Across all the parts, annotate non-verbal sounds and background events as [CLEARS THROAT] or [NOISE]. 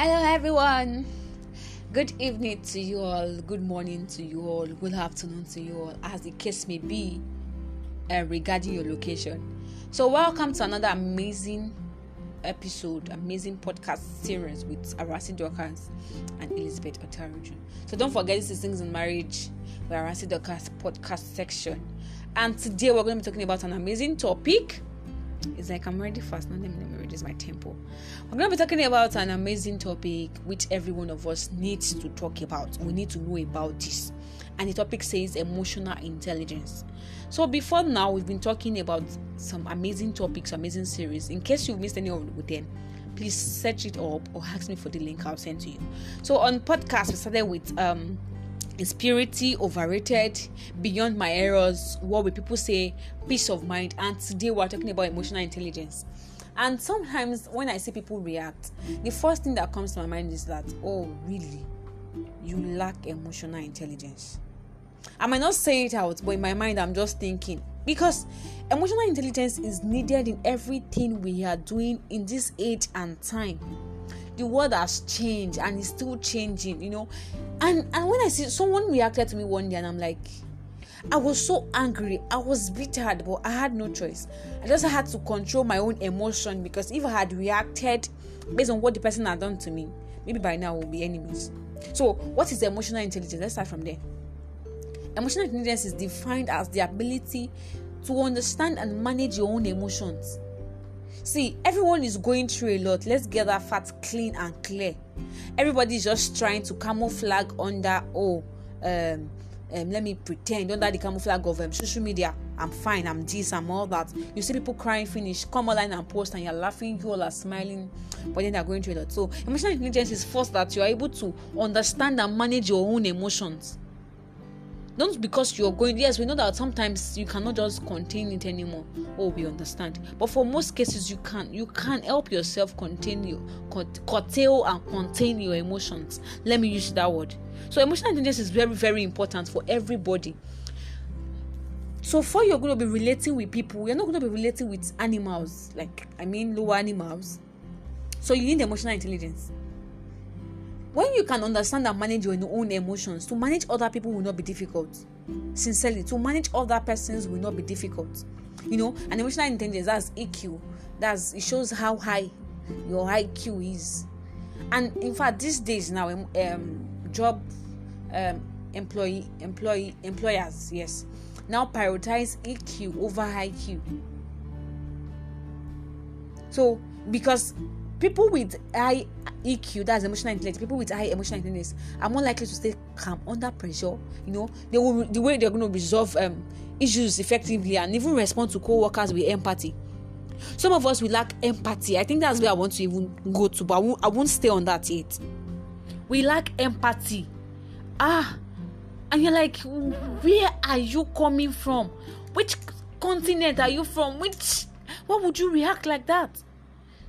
Hello, everyone. Good evening to you all. Good morning to you all. Good afternoon to you all, as the case may be, uh, regarding your location. So, welcome to another amazing episode, amazing podcast series with Arasi Dorcas and Elizabeth Otaruju. So, don't forget this is Things in Marriage with Arasi Dorcas podcast section. And today we're going to be talking about an amazing topic it's like I'm ready fast. Not me reduce my temple. We're going to be talking about an amazing topic which every one of us needs to talk about. We need to know about this. And the topic says emotional intelligence. So before now, we've been talking about some amazing topics, amazing series. In case you've missed any of them, please search it up or ask me for the link I'll send to you. So on podcast, we started with um is purity overrated beyond my errors what will people say peace of mind and today we're talking about emotional intelligence and sometimes when i see people react the first thing that comes to my mind is that oh really? You lack emotional intelligence. I might not say it out but in my mind i'm just thinking. Because emotional intelligence is needed in everything we are doing in this age and time. The world has changed and is still changing you know? And and when i see someone reacted to me one day and i'm like i was so angry. I was bitter but i had no choice. I just had to control my own emotion because if i had reacted based on what the person had done to me maybe by now we'll be enemies. So what is emotional intelligence? Let's start from there. Emotional intelligence is defined as the ability to understand and manage your own emotions. See, everyone is going through a lot. Let's get that fact clean and clear. Everybody's just trying to camouflage under, oh, um, um, let me pretend under the camouflage of um, social media. I'm fine, I'm this, I'm all that. You see people crying, finish, come online and post, and you're laughing, you all are smiling, but then they're going through a lot. So, emotional intelligence is first that you're able to understand and manage your own emotions not because you're going yes we know that sometimes you cannot just contain it anymore. Oh we understand. But for most cases you can you can help yourself contain your curtail and contain your emotions. Let me use that word. So emotional intelligence is very very important for everybody. So for you're going to be relating with people you're not going to be relating with animals. Like i mean lower animals. So you need emotional intelligence when you can understand and manage your own emotions to manage other people will not be difficult. Sincerely to manage other persons will not be difficult. You know and emotional intelligence that's eq that's it shows how high your iq is. And in fact these days now um, job um employee employee employers yes now prioritize eq over iq so because people with high EQ, that's emotional intelligence, people with high emotional intelligence are more likely to stay calm under pressure. You know, they will the way they're going to resolve um, issues effectively and even respond to co-workers with empathy. Some of us we lack empathy. I think that's where I want to even go to, but I won't, I won't stay on that yet. We lack empathy. Ah, and you're like, where are you coming from? Which continent are you from? Which? Why would you react like that?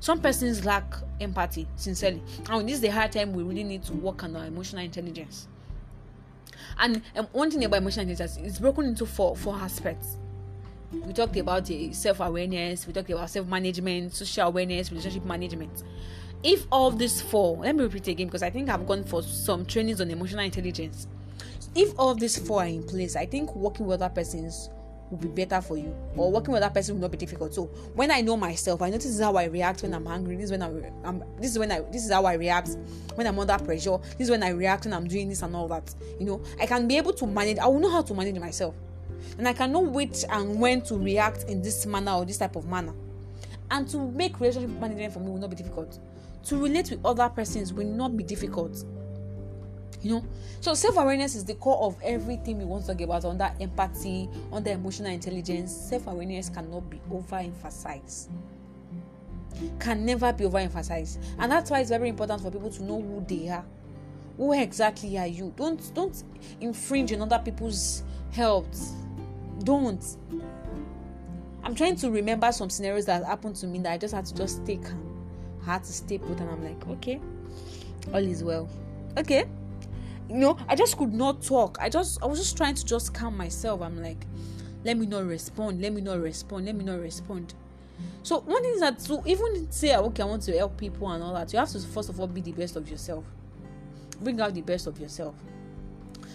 Some persons lack empathy, sincerely. And this is the hard time we really need to work on our emotional intelligence. And um, one thing about emotional intelligence is broken into four four aspects. We talked about the self-awareness, we talked about self-management, social awareness, relationship management. If all these four, let me repeat again because I think I've gone for some trainings on emotional intelligence. If all these four are in place, I think working with other persons will be better for you. Or working with that person will not be difficult. So when i know myself i notice this is how i react when i'm angry. This is when I, am this is when i this is how i react when i'm under pressure. This is when i react when i'm doing this and all that. You know i can be able to manage i will know how to manage myself. And i can know which and when to react in this manner or this type of manner. And to make relationship management for me will not be difficult. To relate with other persons will not be difficult you know? So self-awareness is the core of everything we want to talk about under empathy under emotional intelligence. Self-awareness cannot be overemphasized. Can never be overemphasized. And that's why it's very important for people to know who they are. Who exactly are you? Don't don't infringe on other people's health. Don't. I'm trying to remember some scenarios that happened to me that i just had to just stay calm i had to stay put and i'm like okay all is well. Okay you know i just could not talk i just i was just trying to just calm myself i'm like let me not respond let me not respond let me not respond So one thing is that to even say ah, okay, I want to help people and all that, you have to first of all be the best of yourself. Bring out the best of yourself.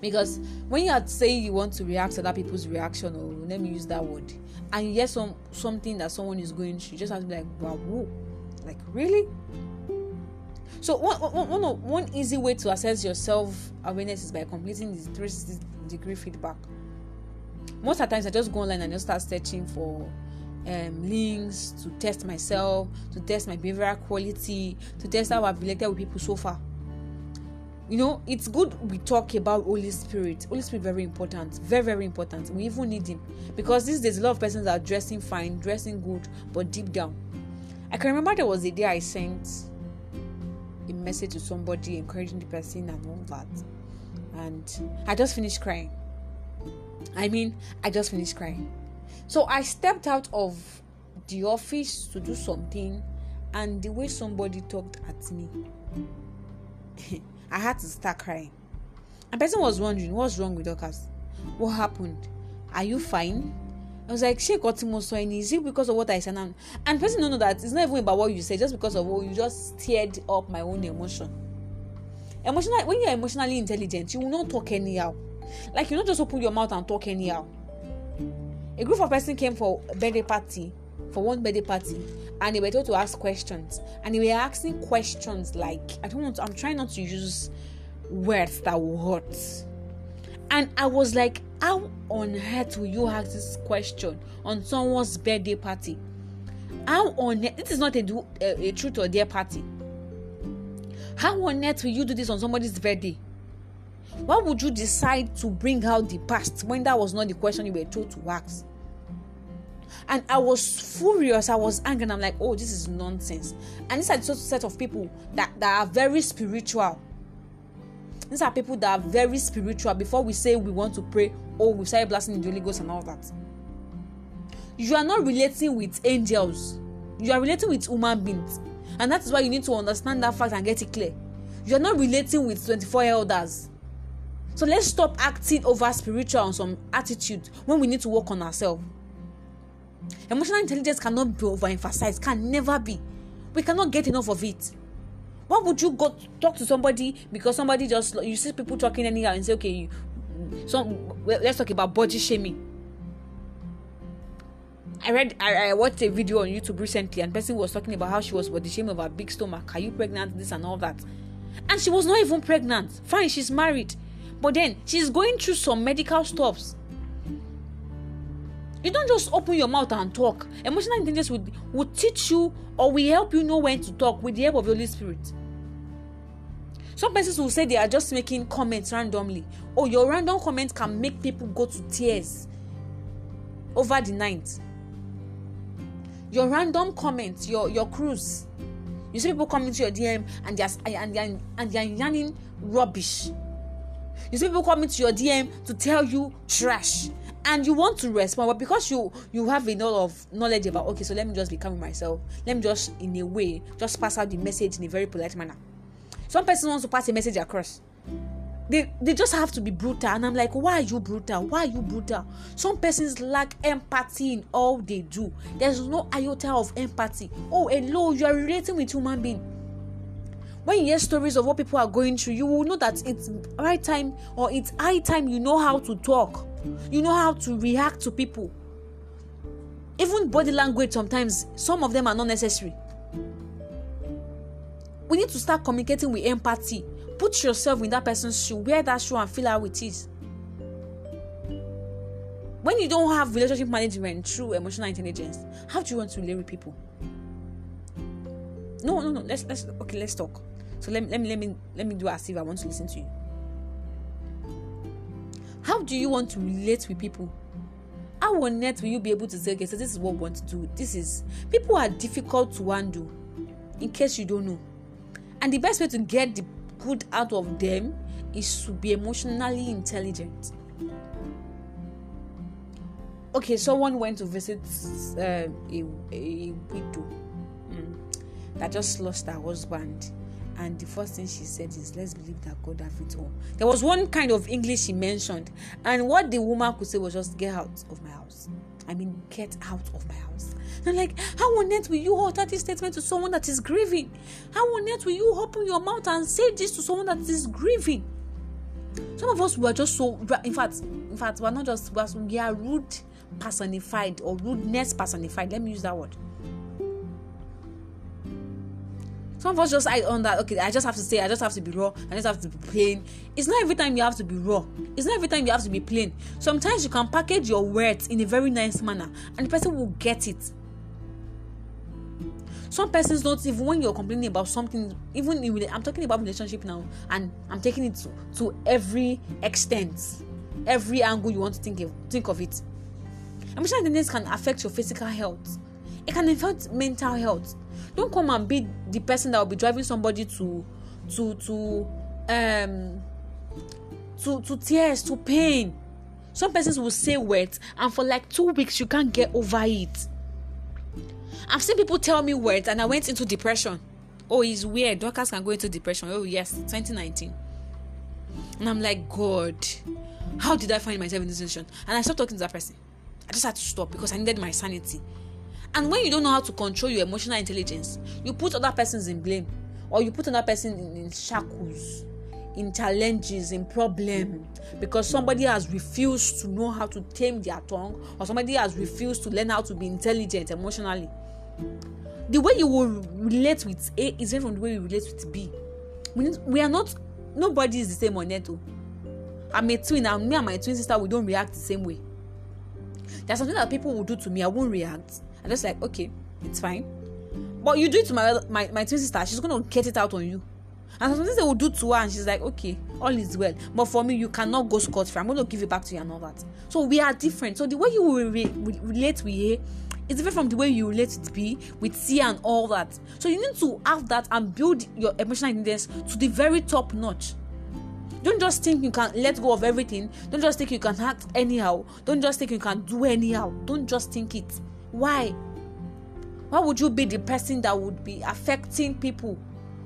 Because when you are saying you want to react to other people's reaction, or let me use that word, and you hear some something that someone is going through, you just have to be like, wow, like really? So one, one, one easy way to assess your self awareness is by completing the 360 degree feedback. Most of the times I just go online and just start searching for um, links to test myself, to test my behavioral quality, to test how I've related with people so far. You know, it's good we talk about Holy Spirit. Holy Spirit very important, very very important. We even need him because these days a lot of persons are dressing fine, dressing good, but deep down. I can remember there was a day I sent a message to somebody encouraging the person and all that, and I just finished crying. I mean, I just finished crying so I stepped out of the office to do something, and the way somebody talked at me, [LAUGHS] I had to start crying. A person was wondering, what's wrong with Dorcas? What happened? Are you fine? I was like, Sheikh Otimo is it because of what I said? Now? And person don't know that it's not even about what you say, just because of what you just stirred up my own emotion. Emotional when you're emotionally intelligent, you will not talk anyhow. Like you not just open your mouth and talk anyhow a group of person came for a birthday party for one birthday party and they were told to ask questions and they were asking questions like i don't want to, i'm trying not to use words that will hurt and i was like how on earth will you ask this question on someone's birthday party how on earth this is not a, do, a, a truth or dare party how on earth will you do this on somebody's birthday why would you decide to bring out the past when that was not the question you were told to ask? And I was furious, I was angry, and I'm like, oh, this is nonsense. And these are the set of people that, that are very spiritual. These are people that are very spiritual. Before we say we want to pray, oh, we say blessing the Holy Ghost and all that. You are not relating with angels, you are relating with human beings. And that is why you need to understand that fact and get it clear. You are not relating with 24 elders so let's stop acting over spiritual on some attitude when we need to work on ourselves. Emotional intelligence cannot be overemphasized, can never be. We cannot get enough of it. Why would you go talk to somebody because somebody just you see people talking anyhow and say, okay, you, so let's talk about body shaming. I read I, I watched a video on YouTube recently and person was talking about how she was body shaming of her big stomach. Are you pregnant? This and all that. And she was not even pregnant. Fine, she's married. But then she's going through some medical stuffs. You don't just open your mouth and talk. Emotional intelligence will, will teach you or will help you know when to talk with the help of the Holy Spirit. Some persons will say they are just making comments randomly. Oh, your random comments can make people go to tears over the night. Your random comments, your your cruise. You see people coming to your DM and they're and they're, and they're yarning rubbish you see people coming to your dm to tell you trash and you want to respond but because you you have a lot of knowledge about okay so let me just be calm myself. Let me just in a way just pass out the message in a very polite manner. Some person wants to pass a message across. They they just have to be brutal and i'm like why are you brutal? Why are you brutal? Some persons lack empathy in all they do. There's no iota of empathy. Oh hello you are relating with human being. When you hear stories of what people are going through, you will know that it's right time or it's high time you know how to talk, you know how to react to people. Even body language, sometimes some of them are not necessary. We need to start communicating with empathy. Put yourself in that person's shoe, wear that shoe, and feel how it is. When you don't have relationship management through emotional intelligence, how do you want to relate with people? No, no, no. Let's let's okay. Let's talk. So let me let me let me let me do as if I want to listen to you. Do you want to relate with people? How on earth will you be able to say, okay, so this is what we want to do? This is people are difficult to handle, in case you don't know. And the best way to get the good out of them is to be emotionally intelligent. Okay, someone went to visit uh, a, a widow mm, that just lost her husband and the first thing she said is let's believe that god have it all. There was one kind of english she mentioned and what the woman could say was just get out of my house. I mean get out of my house. And I'm like how on earth will you utter this statement to someone that is grieving? How on earth will you open your mouth and say this to someone that is grieving? Some of us were just so in fact in fact we're not just we are rude personified or rudeness personified. Let me use that word Some of us just I on that. Okay, I just have to say, I just have to be raw. I just have to be plain. It's not every time you have to be raw. It's not every time you have to be plain. Sometimes you can package your words in a very nice manner, and the person will get it. Some persons don't even when you're complaining about something, even in, I'm talking about relationship now, and I'm taking it to, to every extent, every angle you want to think of, think of it. Emotional intelligence can affect your physical health. It can affect mental health. Don't come and be the person that will be driving somebody to to to um to to tears to pain. Some persons will say words and for like two weeks you can't get over it. I've seen people tell me words and i went into depression. Oh it's weird. Doctors can go into depression. Oh yes 2019 and i'm like god how did i find myself in this situation? And i stopped talking to that person. I just had to stop because i needed my sanity and when you don't know how to control your emotional intelligence you put other persons in blame. Or you put another person in, in shackles in challenges in problem. Because somebody has refused to know how to tame their tongue. Or somebody has refused to learn how to be intelligent emotionally. The way you will relate with a is different from the way you relate with b. We, need, we are not nobody is the same on earth o i'm a twin. And me and my twin sister we don't react the same way. There's something that people will do to me. I won't react I'm just like, okay, it's fine. But you do it to my my, my twin sister, she's gonna get it out on you. And something they will do to her, and she's like, okay, all is well. But for me, you cannot go scot free. I'm to give it back to you and all that. So we are different. So the way you will re- re- relate with A is different from the way you relate with B, with C, and all that. So you need to have that and build your emotional intelligence to the very top notch. Don't just think you can let go of everything. Don't just think you can act anyhow. Don't just think you can do anyhow. Don't just think it. Why? Why would you be the person that would be affecting people?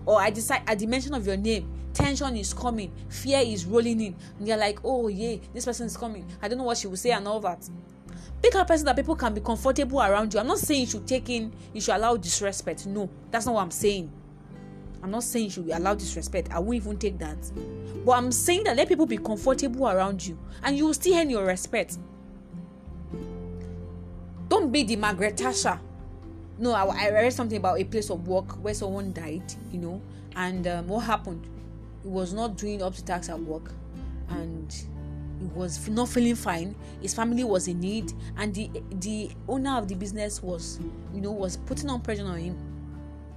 Or I decide at the mention of your name, tension is coming, fear is rolling in, and you're like, oh yeah, this person is coming. I don't know what she will say and all that. Pick a person that people can be comfortable around you. I'm not saying you should take in, you should allow disrespect. No, that's not what I'm saying. I'm not saying you should allow disrespect. I won't even take that. But I'm saying that let people be comfortable around you and you will still earn your respect. Don't be the Margaret Thatcher. No, I, I read something about a place of work where someone died, you know, and um, what happened? He was not doing up to tax at work, and he was not feeling fine. His family was in need, and the the owner of the business was, you know, was putting on pressure on him.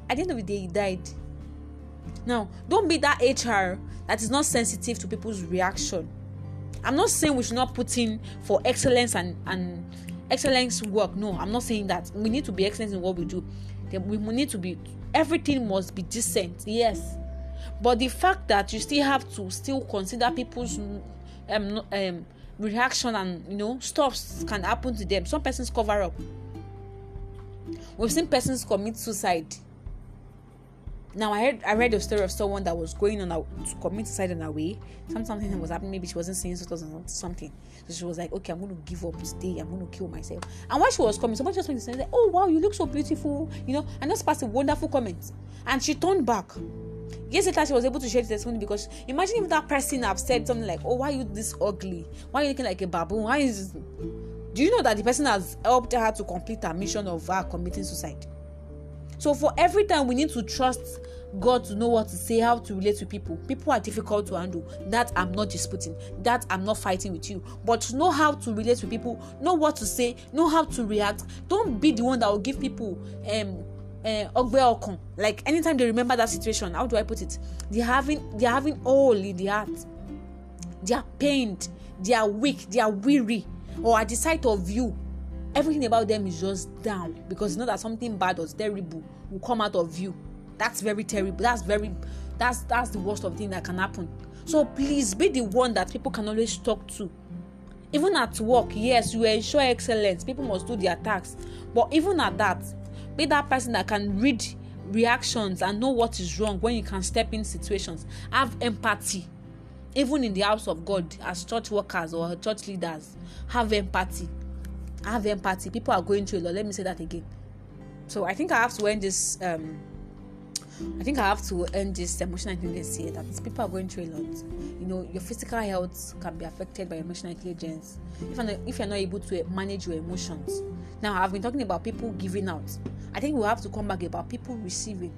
At the end of the day, he died. Now, don't be that HR that is not sensitive to people's reaction. I'm not saying we should not put in for excellence and and excellence work. No i'm not saying that. We need to be excellent in what we do. We need to be everything must be decent yes. But the fact that you still have to still consider people's um, um reaction and you know stuff can happen to them. Some persons cover up. We've seen persons commit suicide now I heard I read a story of someone that was going on a, to commit suicide on her way. Something was happening. Maybe she wasn't seeing something. So she was like, "Okay, I'm going to give up today. I'm going to kill myself." And while she was coming, somebody just went to say, "Oh wow, you look so beautiful," you know, and just passed a wonderful comment. And she turned back. Years later, she was able to share the testimony because imagine if that person had said something like, "Oh, why you this ugly? Why are you looking like a baboon? Why is?" This? Do you know that the person has helped her to complete her mission of her committing suicide? So for every time we need to trust God to know what to say, how to relate to people. People are difficult to handle. That I'm not disputing. That I'm not fighting with you. But to know how to relate with people, know what to say, know how to react. Don't be the one that will give people um uh, like anytime they remember that situation how do i put it they're having they're having all in the heart they are pained they are weak they are weary or at the sight of you everything about them is just down because you know that something bad or terrible will come out of you. That's very terrible. That's very that's that's the worst of thing that can happen. So please be the one that people can always talk to. Even at work yes you ensure excellence. People must do their tasks. But even at that be that person that can read reactions and know what is wrong when you can step in situations. Have empathy. Even in the house of god as church workers or church leaders have empathy have empathy people are going through a lot let me say that again so i think i have to end this um I think I have to end this emotional intelligence here that people are going through a lot. You know, your physical health can be affected by emotional intelligence if you're not, if you're not able to manage your emotions. Now, I've been talking about people giving out. I think we have to come back about people receiving.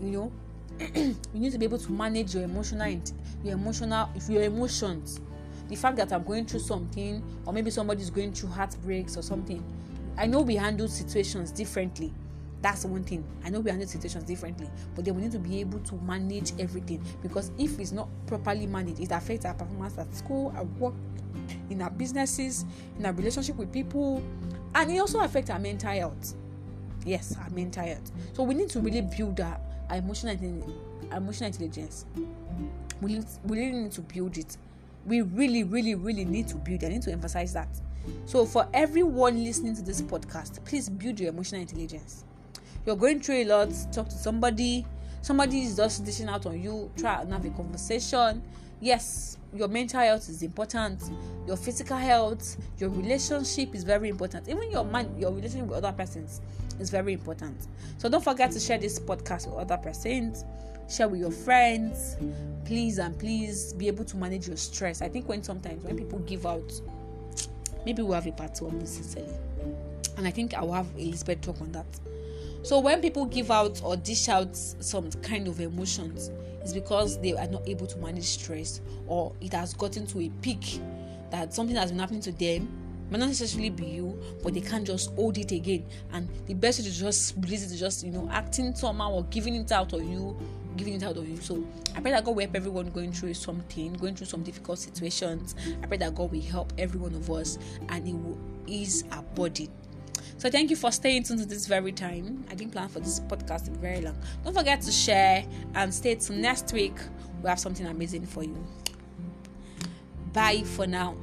You know, [CLEARS THROAT] you need to be able to manage your emotional, your emotional, if your emotions. The fact that I'm going through something, or maybe somebody's going through heartbreaks or something. I know we handle situations differently that's one thing. I know we handle situations differently, but then we need to be able to manage everything because if it's not properly managed, it affects our performance at school, at work, in our businesses, in our relationship with people, and it also affects our mental health. Yes, our mental health. So we need to really build our, our emotional emotional intelligence. We, we really need to build it. We really, really, really need to build. I need to emphasize that. So for everyone listening to this podcast, please build your emotional intelligence you're going through a lot, talk to somebody. Somebody is just dishing out on you. Try and have a conversation. Yes, your mental health is important. Your physical health, your relationship is very important. Even your man, your relationship with other persons is very important. So don't forget to share this podcast with other persons. Share with your friends. Please and please be able to manage your stress. I think when sometimes when people give out, maybe we'll have a part two on this. And I think I will have Elizabeth talk on that. So when people give out or dish out some kind of emotions, it's because they are not able to manage stress or it has gotten to a peak that something has been happening to them. Might not necessarily be you, but they can't just hold it again. And the best way to just release it is just you know acting somehow or giving it out on you, giving it out on you. So I pray that God will help everyone going through something, going through some difficult situations. I pray that God will help every one of us and it will ease our body so thank you for staying tuned to this very time. I didn't plan for this podcast to be very long. Don't forget to share and stay tuned next week. We have something amazing for you. Bye for now.